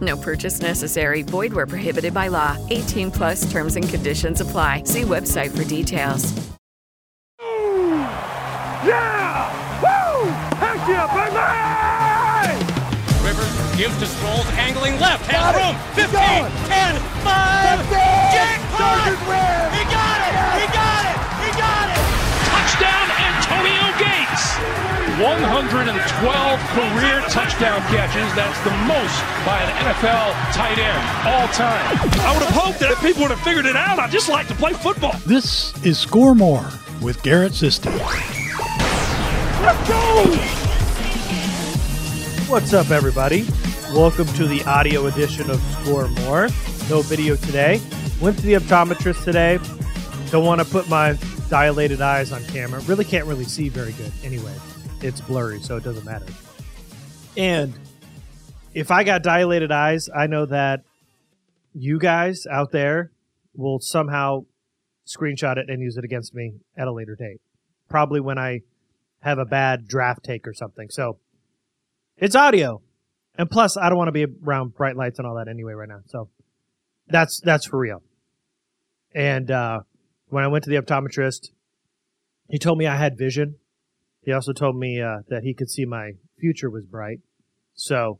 No purchase necessary. Void where prohibited by law. 18 plus terms and conditions apply. See website for details. Yeah! Woo! Heck yeah, baby! Rivers gives to Sproles, angling left, has Got room. Keep 15, going. 10, 5. Touchdown! Jackpot! He got it! He got it! He got it! Touchdown, Antonio Gates! 112 career touchdown catches. That's the most by an NFL tight end all time. I would have hoped that people would have figured it out. I just like to play football. This is Score More with Garrett Sisti. Let's go! What's up, everybody? Welcome to the audio edition of Score More. No video today. Went to the optometrist today. Don't want to put my dilated eyes on camera. Really can't really see very good anyway. It's blurry, so it doesn't matter. And if I got dilated eyes, I know that you guys out there will somehow screenshot it and use it against me at a later date. Probably when I have a bad draft take or something. So it's audio. And plus I don't want to be around bright lights and all that anyway right now. So that's that's for real. And uh when I went to the optometrist, he told me I had vision. He also told me uh, that he could see my future was bright. So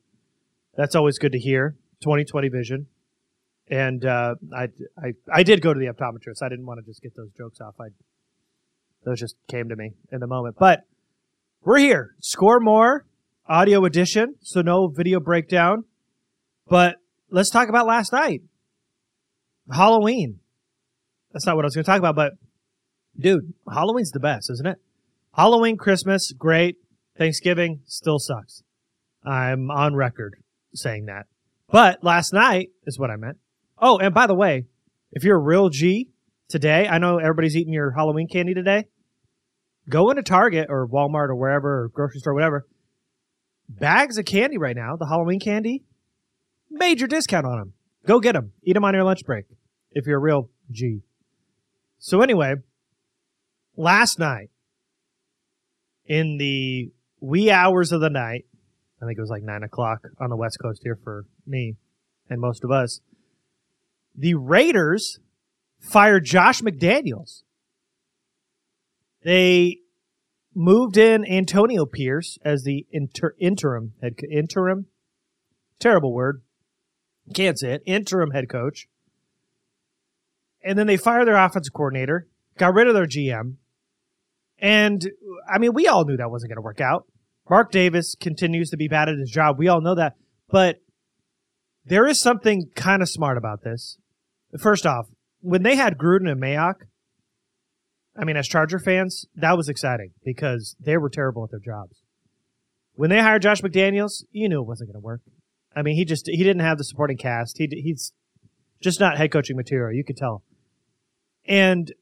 that's always good to hear. 2020 vision. And uh, I, I, I did go to the optometrist. I didn't want to just get those jokes off. I, those just came to me in the moment. But we're here. Score more audio edition. So no video breakdown. But let's talk about last night. Halloween. That's not what I was going to talk about, but dude, Halloween's the best, isn't it? Halloween, Christmas, great. Thanksgiving still sucks. I'm on record saying that. But last night is what I meant. Oh, and by the way, if you're a real G today, I know everybody's eating your Halloween candy today. Go into Target or Walmart or wherever, or grocery store, whatever. Bags of candy right now, the Halloween candy, major discount on them. Go get them. Eat them on your lunch break if you're a real G. So anyway, last night in the wee hours of the night, I think it was like nine o'clock on the West Coast here for me and most of us. The Raiders fired Josh McDaniels. They moved in Antonio Pierce as the inter- interim head interim terrible word can't say it interim head coach and then they fired their offensive coordinator got rid of their GM and I mean we all knew that wasn't going to work out Mark Davis continues to be bad at his job we all know that but there is something kind of smart about this first off when they had Gruden and Mayock I mean, as Charger fans, that was exciting because they were terrible at their jobs. When they hired Josh McDaniels, you knew it wasn't going to work. I mean, he just he didn't have the supporting cast. He he's just not head coaching material. You could tell. And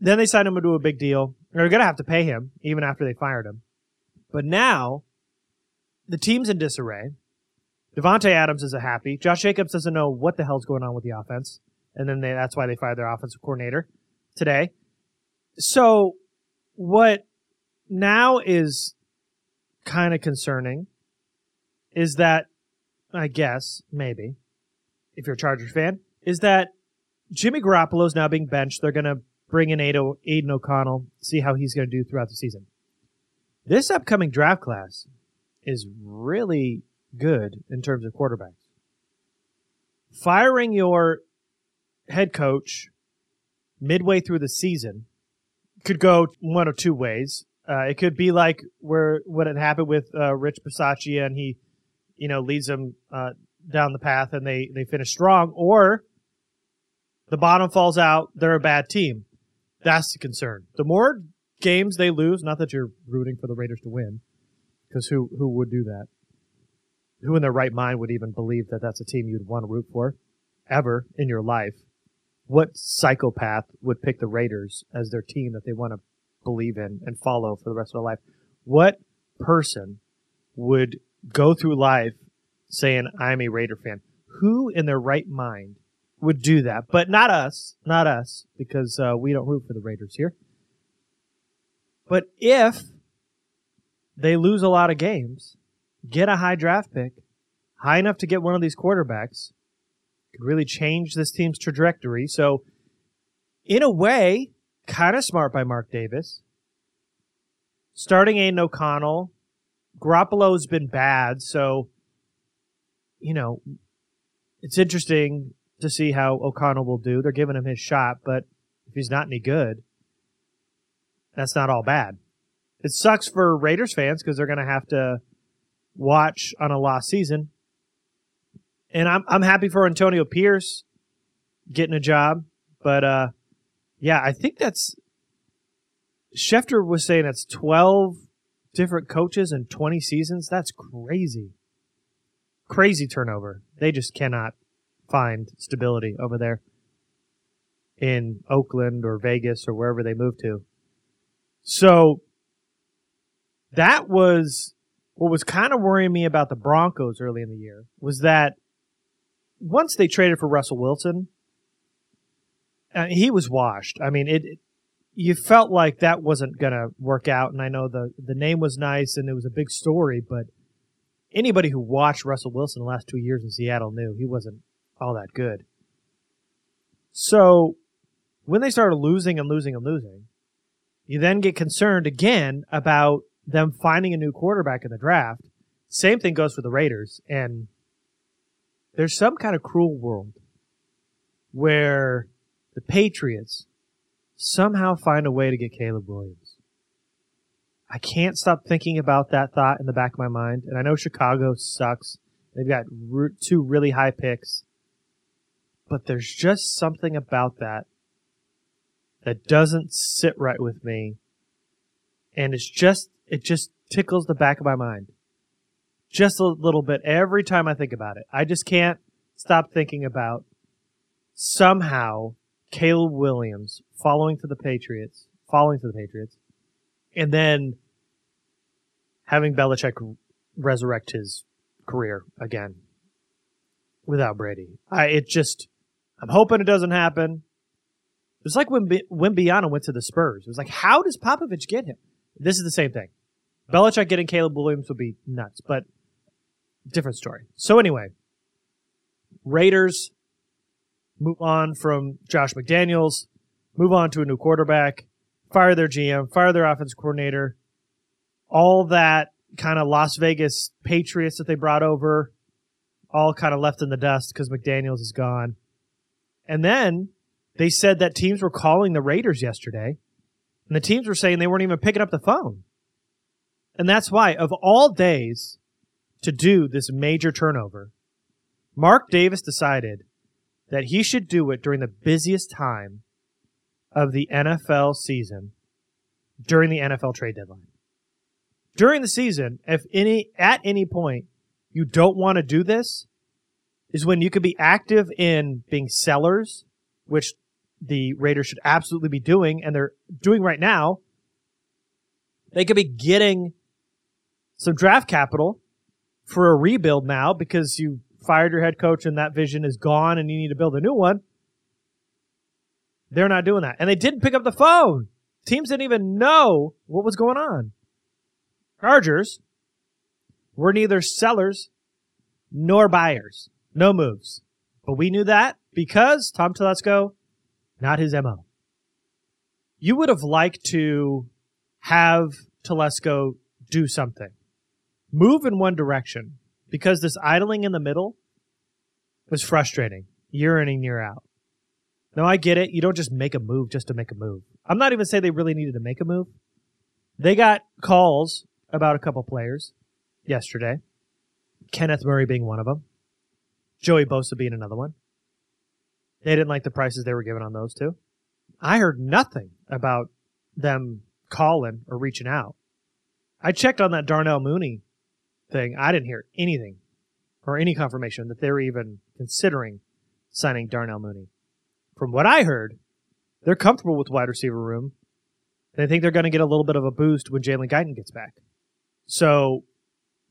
then they signed him to a big deal. They're going to have to pay him even after they fired him. But now the team's in disarray. Davante Adams isn't happy. Josh Jacobs doesn't know what the hell's going on with the offense, and then they, that's why they fired their offensive coordinator today. So, what now is kind of concerning is that, I guess, maybe, if you're a Chargers fan, is that Jimmy Garoppolo is now being benched. They're going to bring in Aidan O'Connell, see how he's going to do throughout the season. This upcoming draft class is really good in terms of quarterbacks. Firing your head coach midway through the season could go one of two ways. Uh, it could be like where what had happened with uh, Rich Bisaccia, and he, you know, leads them uh, down the path, and they they finish strong, or the bottom falls out. They're a bad team. That's the concern. The more games they lose, not that you're rooting for the Raiders to win, because who who would do that? Who in their right mind would even believe that that's a team you'd want to root for, ever in your life? What psychopath would pick the Raiders as their team that they want to believe in and follow for the rest of their life? What person would go through life saying, I'm a Raider fan? Who in their right mind would do that? But not us. Not us, because uh, we don't root for the Raiders here. But if they lose a lot of games, get a high draft pick, high enough to get one of these quarterbacks, could really change this team's trajectory. So, in a way, kind of smart by Mark Davis. Starting Aidan O'Connell, Garoppolo's been bad, so you know it's interesting to see how O'Connell will do. They're giving him his shot, but if he's not any good, that's not all bad. It sucks for Raiders fans because they're going to have to watch on a lost season. And I'm I'm happy for Antonio Pierce getting a job, but uh, yeah, I think that's Schefter was saying that's 12 different coaches in 20 seasons. That's crazy. Crazy turnover. They just cannot find stability over there in Oakland or Vegas or wherever they move to. So that was what was kind of worrying me about the Broncos early in the year was that once they traded for Russell Wilson, uh, he was washed. I mean, it, it you felt like that wasn't going to work out. And I know the the name was nice and it was a big story, but anybody who watched Russell Wilson the last two years in Seattle knew he wasn't all that good. So when they started losing and losing and losing, you then get concerned again about them finding a new quarterback in the draft. Same thing goes for the Raiders. And there's some kind of cruel world where the Patriots somehow find a way to get Caleb Williams. I can't stop thinking about that thought in the back of my mind. And I know Chicago sucks. They've got two really high picks. But there's just something about that that doesn't sit right with me. And it's just, it just tickles the back of my mind. Just a little bit every time I think about it. I just can't stop thinking about somehow Caleb Williams following to the Patriots, following to the Patriots, and then having Belichick resurrect his career again without Brady. I it just I'm hoping it doesn't happen. It's like when when Biana went to the Spurs. It was like, how does Popovich get him? This is the same thing. Belichick getting Caleb Williams would be nuts, but different story. So anyway, Raiders move on from Josh McDaniels, move on to a new quarterback, fire their GM, fire their offense coordinator, all that kind of Las Vegas Patriots that they brought over, all kind of left in the dust because McDaniels is gone. And then they said that teams were calling the Raiders yesterday, and the teams were saying they weren't even picking up the phone. And that's why, of all days to do this major turnover, Mark Davis decided that he should do it during the busiest time of the NFL season during the NFL trade deadline. During the season, if any at any point you don't want to do this, is when you could be active in being sellers, which the Raiders should absolutely be doing, and they're doing right now. They could be getting some draft capital for a rebuild now because you fired your head coach and that vision is gone and you need to build a new one. They're not doing that. And they didn't pick up the phone. Teams didn't even know what was going on. Chargers were neither sellers nor buyers. No moves. But we knew that because Tom Telesco, not his MO. You would have liked to have Telesco do something. Move in one direction because this idling in the middle was frustrating year in and year out. Now I get it. You don't just make a move just to make a move. I'm not even saying they really needed to make a move. They got calls about a couple players yesterday. Kenneth Murray being one of them. Joey Bosa being another one. They didn't like the prices they were given on those two. I heard nothing about them calling or reaching out. I checked on that Darnell Mooney thing. I didn't hear anything or any confirmation that they were even considering signing Darnell Mooney. From what I heard, they're comfortable with wide receiver room. They think they're going to get a little bit of a boost when Jalen Guyton gets back. So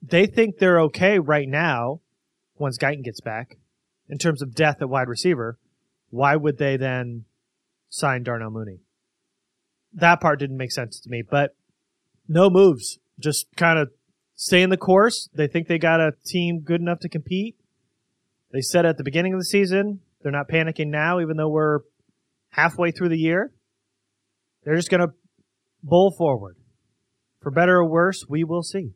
they think they're okay right now once Guyton gets back in terms of depth at wide receiver. Why would they then sign Darnell Mooney? That part didn't make sense to me, but no moves. Just kind of stay in the course. They think they got a team good enough to compete. They said at the beginning of the season they're not panicking now, even though we're halfway through the year. They're just going to bull forward. For better or worse, we will see.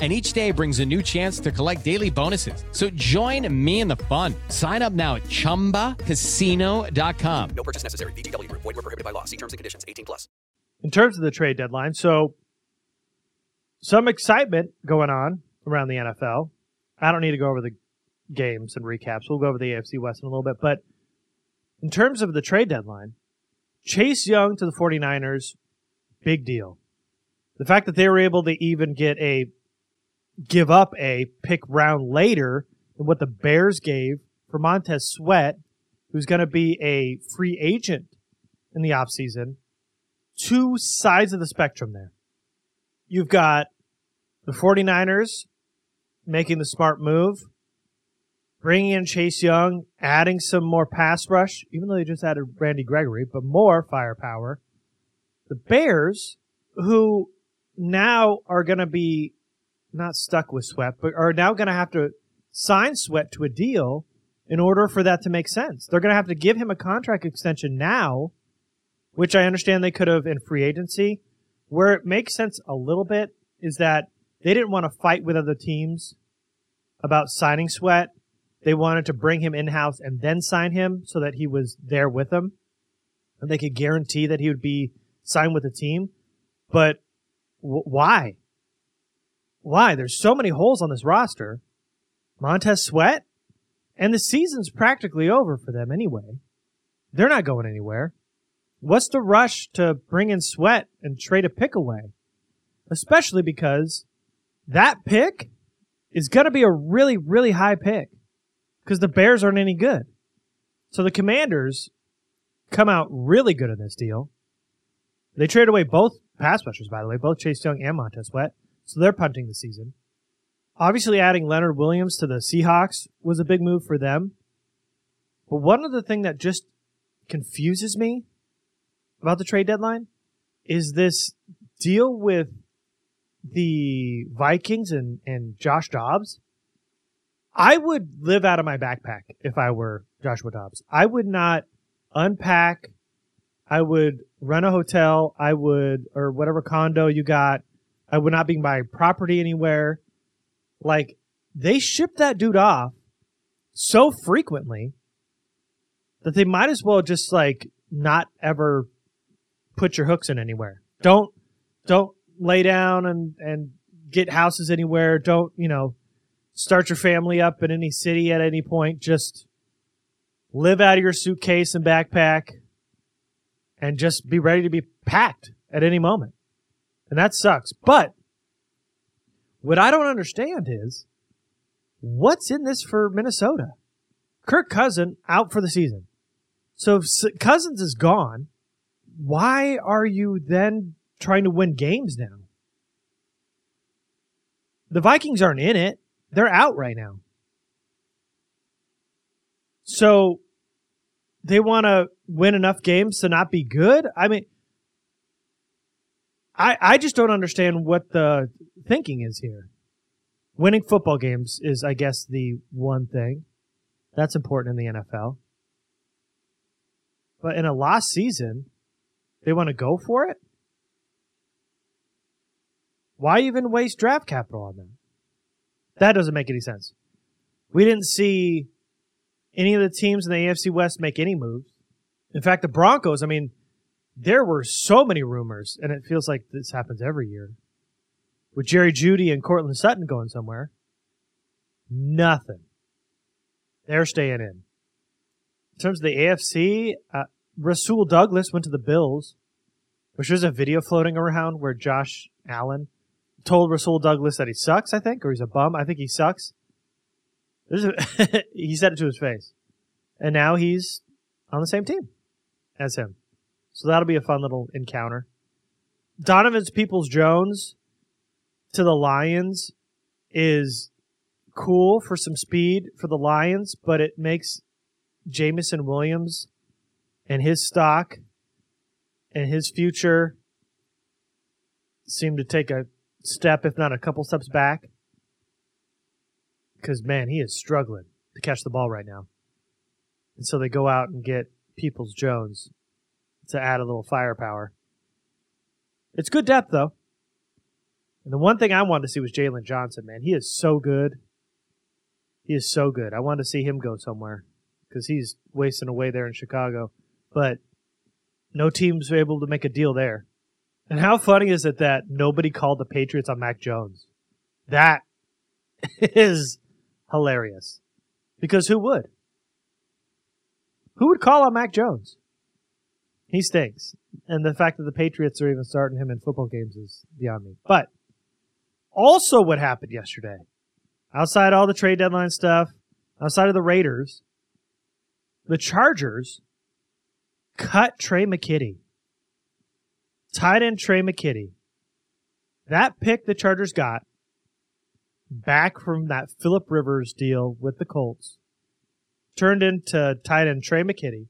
and each day brings a new chance to collect daily bonuses. So join me in the fun. Sign up now at ChumbaCasino.com. No purchase necessary. VGW. Void were prohibited by law. See terms and conditions. 18 plus. In terms of the trade deadline, so some excitement going on around the NFL. I don't need to go over the games and recaps. We'll go over the AFC West in a little bit. But in terms of the trade deadline, Chase Young to the 49ers, big deal. The fact that they were able to even get a give up a pick round later than what the Bears gave for Montez Sweat, who's going to be a free agent in the offseason. Two sides of the spectrum there. You've got the 49ers making the smart move, bringing in Chase Young, adding some more pass rush, even though they just added Randy Gregory, but more firepower. The Bears, who now are going to be not stuck with Sweat, but are now going to have to sign Sweat to a deal in order for that to make sense. They're going to have to give him a contract extension now, which I understand they could have in free agency. Where it makes sense a little bit is that they didn't want to fight with other teams about signing Sweat. They wanted to bring him in house and then sign him so that he was there with them. And they could guarantee that he would be signed with the team. But w- why? Why? There's so many holes on this roster. Montez Sweat, and the season's practically over for them anyway. They're not going anywhere. What's the rush to bring in Sweat and trade a pick away? Especially because that pick is going to be a really, really high pick because the Bears aren't any good. So the Commanders come out really good in this deal. They trade away both pass rushers, by the way, both Chase Young and Montez Sweat. So they're punting the season. Obviously, adding Leonard Williams to the Seahawks was a big move for them. But one of the thing that just confuses me about the trade deadline is this deal with the Vikings and, and Josh Dobbs. I would live out of my backpack if I were Joshua Dobbs. I would not unpack. I would rent a hotel. I would, or whatever condo you got. I would not be buying property anywhere. Like, they ship that dude off so frequently that they might as well just like not ever put your hooks in anywhere. Don't don't lay down and and get houses anywhere. Don't, you know, start your family up in any city at any point. Just live out of your suitcase and backpack and just be ready to be packed at any moment. And that sucks. But what I don't understand is what's in this for Minnesota? Kirk Cousin out for the season. So if Cousins is gone, why are you then trying to win games now? The Vikings aren't in it. They're out right now. So they want to win enough games to not be good? I mean, I, I just don't understand what the thinking is here. Winning football games is, I guess, the one thing that's important in the NFL. But in a lost season, they want to go for it? Why even waste draft capital on them? That doesn't make any sense. We didn't see any of the teams in the AFC West make any moves. In fact, the Broncos, I mean, there were so many rumors, and it feels like this happens every year. With Jerry Jeudy and Courtland Sutton going somewhere, nothing. They're staying in. In terms of the AFC, uh, Rasul Douglas went to the Bills, which there's a video floating around where Josh Allen told Rasul Douglas that he sucks, I think, or he's a bum. I think he sucks. There's a he said it to his face. And now he's on the same team as him. So that'll be a fun little encounter. Donovan's Peoples Jones to the Lions is cool for some speed for the Lions, but it makes Jameson Williams and his stock and his future seem to take a step, if not a couple steps back. Because, man, he is struggling to catch the ball right now. And so they go out and get Peoples Jones to add a little firepower. It's good depth, though. And the one thing I wanted to see was Jaylon Johnson, man. He is so good. He is so good. I wanted to see him go somewhere because he's wasting away there in Chicago. But no teams were able to make a deal there. And how funny is it that nobody called the Patriots on Mac Jones? That is hilarious. Because who would? Who would call on Mac Jones? He stinks. And the fact that the Patriots are even starting him in football games is beyond me. But also, what happened yesterday, outside all the trade deadline stuff, outside of the Raiders, the Chargers cut Tre McKitty. Tight end Tre McKitty. That pick the Chargers got back from that Philip Rivers deal with the Colts turned into tight end Tre McKitty.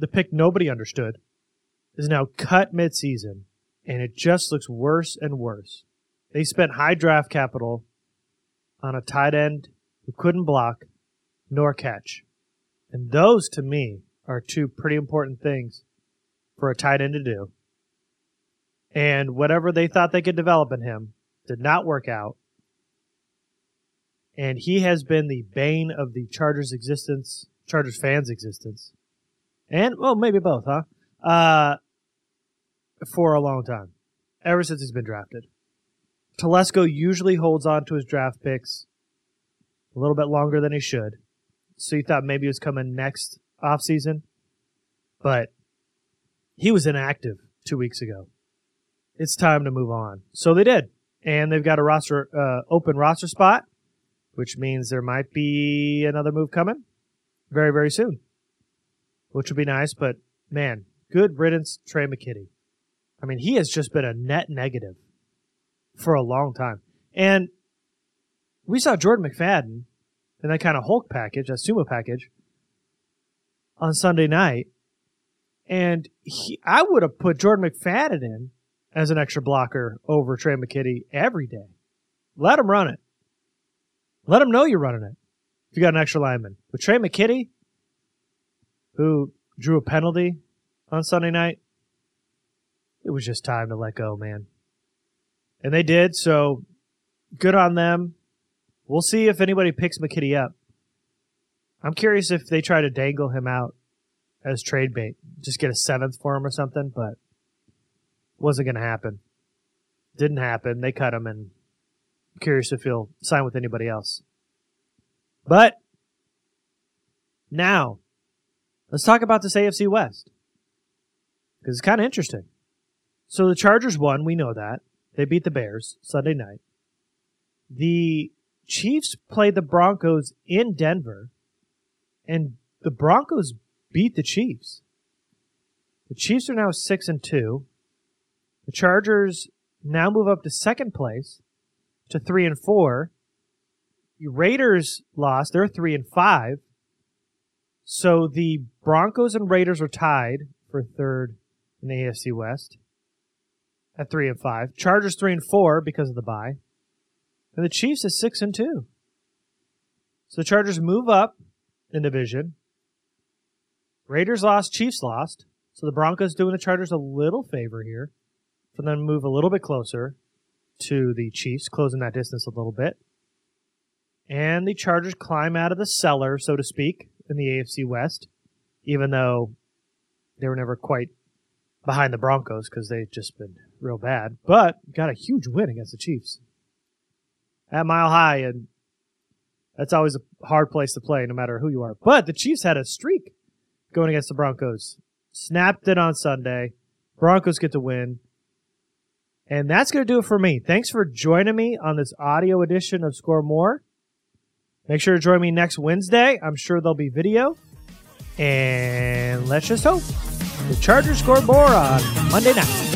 The pick nobody understood is now cut midseason, and it just looks worse and worse. They spent high draft capital on a tight end who couldn't block nor catch. And those, to me, are two pretty important things for a tight end to do. And whatever they thought they could develop in him did not work out. And he has been the bane of the Chargers' existence, Chargers fans' existence. And, well, maybe both, huh? Uh, for a long time. Ever since he's been drafted. Telesco usually holds on to his draft picks a little bit longer than he should. So you thought maybe he was coming next offseason, but he was inactive two weeks ago. It's time to move on. So they did. And they've got a roster uh, open roster spot, which means there might be another move coming very, very soon, which would be nice. But man, good riddance, Tre McKitty. I mean, he has just been a net negative for a long time. And we saw Jordan McFadden in that kind of Hulk package, that sumo package, on Sunday night, and he, I would have put Jordan McFadden in as an extra blocker over Tre McKitty every day. Let him run it. Let him know you're running it. If you got an extra lineman. With Tre McKitty, who drew a penalty on Sunday night, it was just time to let go, man. And they did, so good on them. We'll see if anybody picks McKitty up. I'm curious if they try to dangle him out as trade bait, just get a seventh for him or something, but wasn't going to happen. Didn't happen. They cut him, and I'm curious if he'll sign with anybody else. But now, let's talk about this AFC West because it's kind of interesting. So the Chargers won. We know that. They beat the Bears Sunday night. The Chiefs played the Broncos in Denver, and the Broncos beat the Chiefs. The Chiefs are now six and two. The Chargers now move up to second place to three and four. The Raiders lost; they're three and five. So the Broncos and Raiders are tied for third in the AFC West at three and five. Chargers three and four because of the bye, and the Chiefs is six and two. So the Chargers move up in division. Raiders lost, Chiefs lost. So the Broncos doing the Chargers a little favor here for them move a little bit closer to the Chiefs, closing that distance a little bit. And the Chargers climb out of the cellar, so to speak, in the AFC West, even though they were never quite behind the Broncos because they've just been real bad. But got a huge win against the Chiefs at Mile High, and that's always a hard place to play, no matter who you are. But the Chiefs had a streak going against the Broncos. Snapped it on Sunday. Broncos get the win. And that's going to do it for me. Thanks for joining me on this audio edition of Score More. Make sure to join me next Wednesday. I'm sure there'll be video. And let's just hope the Chargers score more on Monday night.